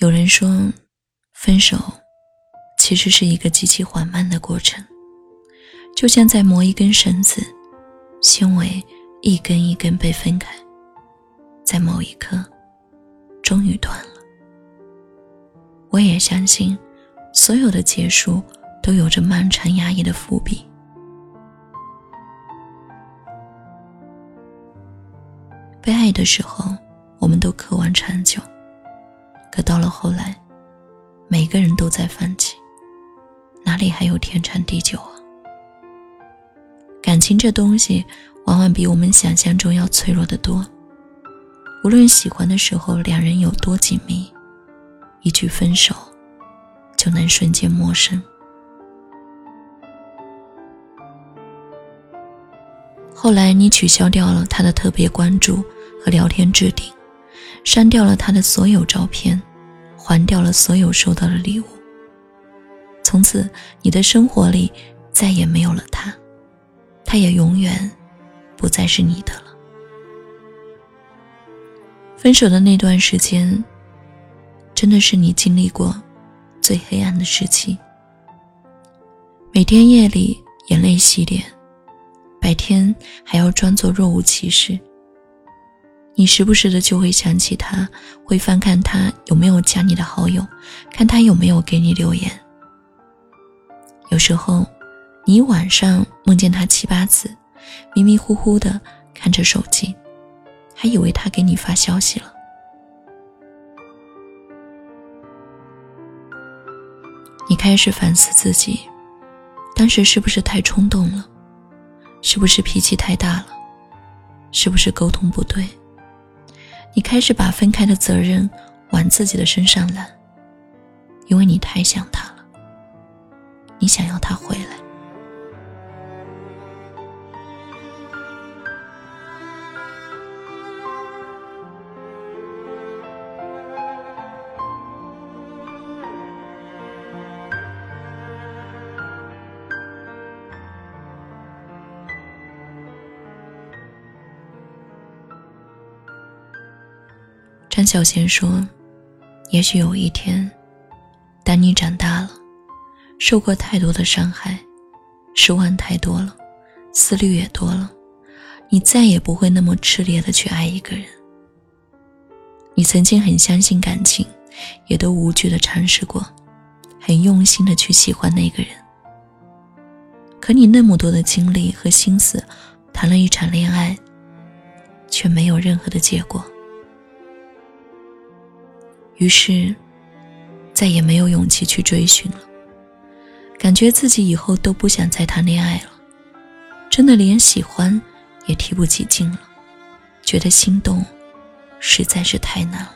有人说，分手其实是一个极其缓慢的过程，就像在磨一根绳子，纤维一根一根被分开，在某一刻，终于断了。我也相信，所有的结束都有着漫长压抑的伏笔。被爱的时候，我们都渴望长久。可到了后来，每个人都在放弃，哪里还有天长地久啊？感情这东西，往往比我们想象中要脆弱的多。无论喜欢的时候两人有多紧密，一句分手，就能瞬间陌生。后来你取消掉了他的特别关注和聊天置顶，删掉了他的所有照片。还掉了所有收到的礼物。从此，你的生活里再也没有了他，他也永远不再是你的了。分手的那段时间，真的是你经历过最黑暗的时期。每天夜里眼泪洗脸，白天还要装作若无其事。你时不时的就会想起他，会翻看他有没有加你的好友，看他有没有给你留言。有时候，你晚上梦见他七八次，迷迷糊糊的看着手机，还以为他给你发消息了。你开始反思自己，当时是不是太冲动了？是不是脾气太大了？是不是沟通不对？你开始把分开的责任往自己的身上揽，因为你太想他了，你想要他回来。小贤说：“也许有一天，当你长大了，受过太多的伤害，失望太多了，思虑也多了，你再也不会那么炽烈的去爱一个人。你曾经很相信感情，也都无惧的尝试过，很用心的去喜欢那个人。可你那么多的精力和心思，谈了一场恋爱，却没有任何的结果。”于是，再也没有勇气去追寻了。感觉自己以后都不想再谈恋爱了，真的连喜欢也提不起劲了。觉得心动实在是太难了。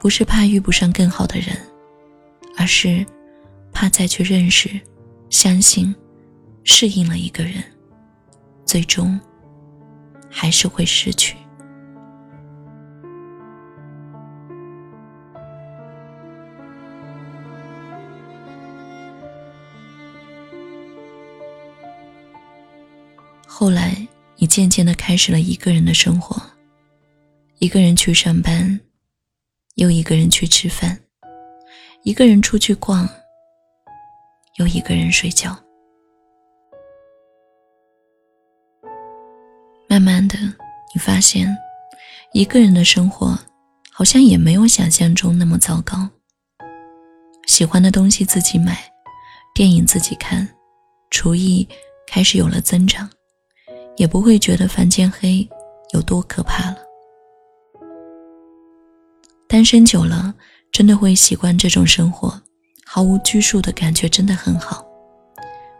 不是怕遇不上更好的人，而是怕再去认识、相信、适应了一个人，最终还是会失去。后来，你渐渐的开始了一个人的生活，一个人去上班，又一个人去吃饭，一个人出去逛，又一个人睡觉。慢慢的，你发现，一个人的生活好像也没有想象中那么糟糕。喜欢的东西自己买，电影自己看，厨艺开始有了增长。也不会觉得房间黑有多可怕了。单身久了，真的会习惯这种生活，毫无拘束的感觉真的很好。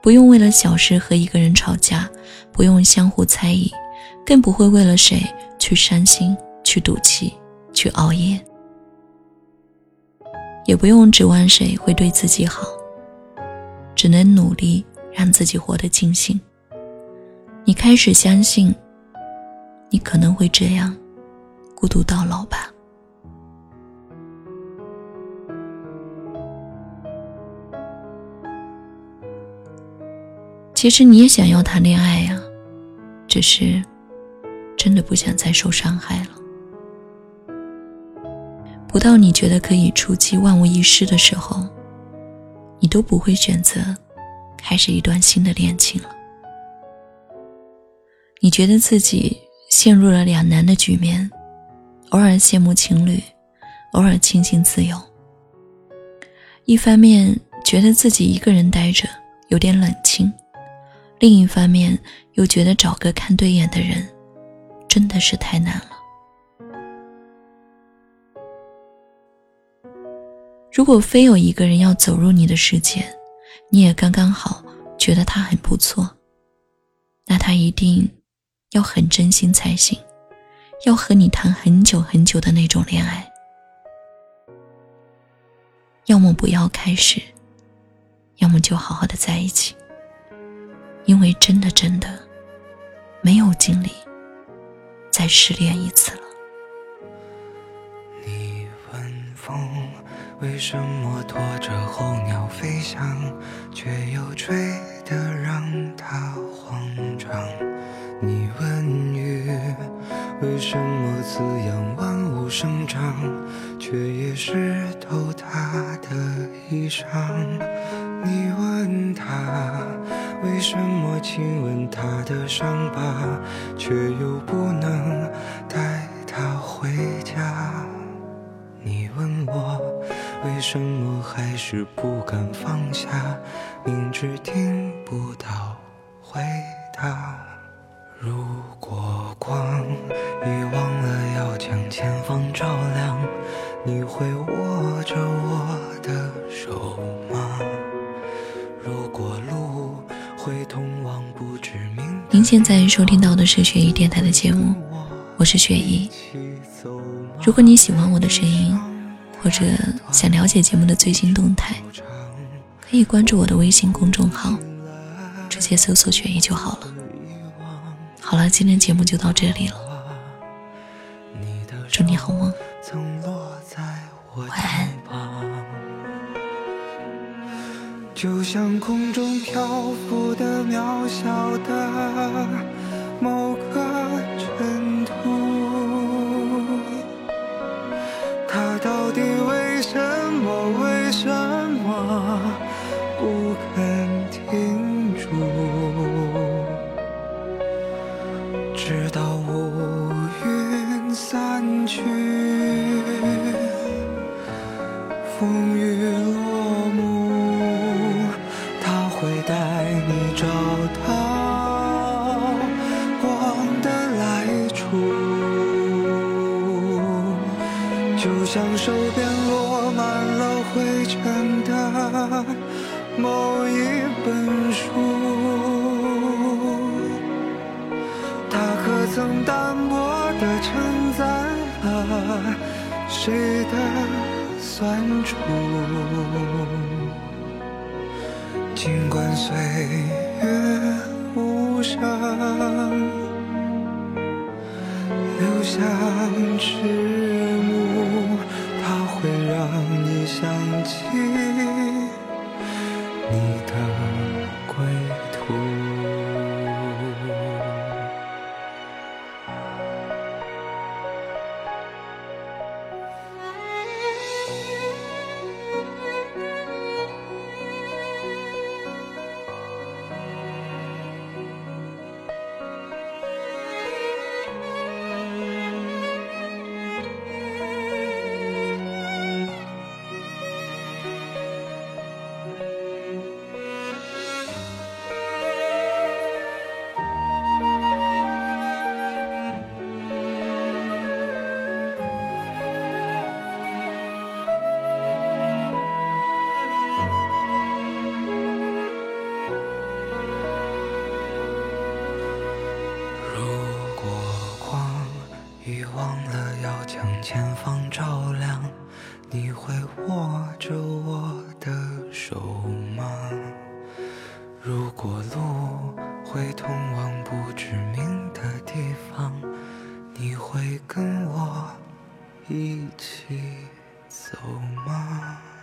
不用为了小事和一个人吵架，不用相互猜疑，更不会为了谁去伤心、去赌气、去熬夜，也不用指望谁会对自己好，只能努力让自己活得尽兴。你开始相信，你可能会这样孤独到老吧？其实你也想要谈恋爱呀，只是真的不想再受伤害了。不到你觉得可以触及万无一失的时候，你都不会选择开始一段新的恋情了。你觉得自己陷入了两难的局面，偶尔羡慕情侣，偶尔庆幸自由。一方面觉得自己一个人待着有点冷清，另一方面又觉得找个看对眼的人真的是太难了。如果非有一个人要走入你的世界，你也刚刚好觉得他很不错，那他一定要很真心才行，要和你谈很久很久的那种恋爱。要么不要开始，要么就好好的在一起，因为真的真的没有精力再失恋一次了。你问风为什么拖着候鸟飞翔，却又吹得让它慌张？你问雨为什么滋养万物生长，却也湿透他的衣裳？你问他为什么亲吻他的伤疤，却又不能带他回家？你问我为什么还是不敢放下，明知听不到回答。如果光已忘了要将前方照亮，你会握着我的手吗？如果路会通往不知名，您现在收听到的是雪姨电台的节目，我是雪姨。如果你喜欢我的声音，或者想了解节目的最新动态，可以关注我的微信公众号，直接搜索“雪姨”就好了。好了，今天节目就到这里了，祝你好梦，晚安。就像空中漂浮的渺小的某个风雨落幕，他会带你找到光的来处，就像手边落满了灰尘的某一本书。它可曾单薄地承载了谁的酸楚？尽管岁月无声，留下迟暮，它会让你想起如果路会通往不知名的地方你会跟我一起走吗？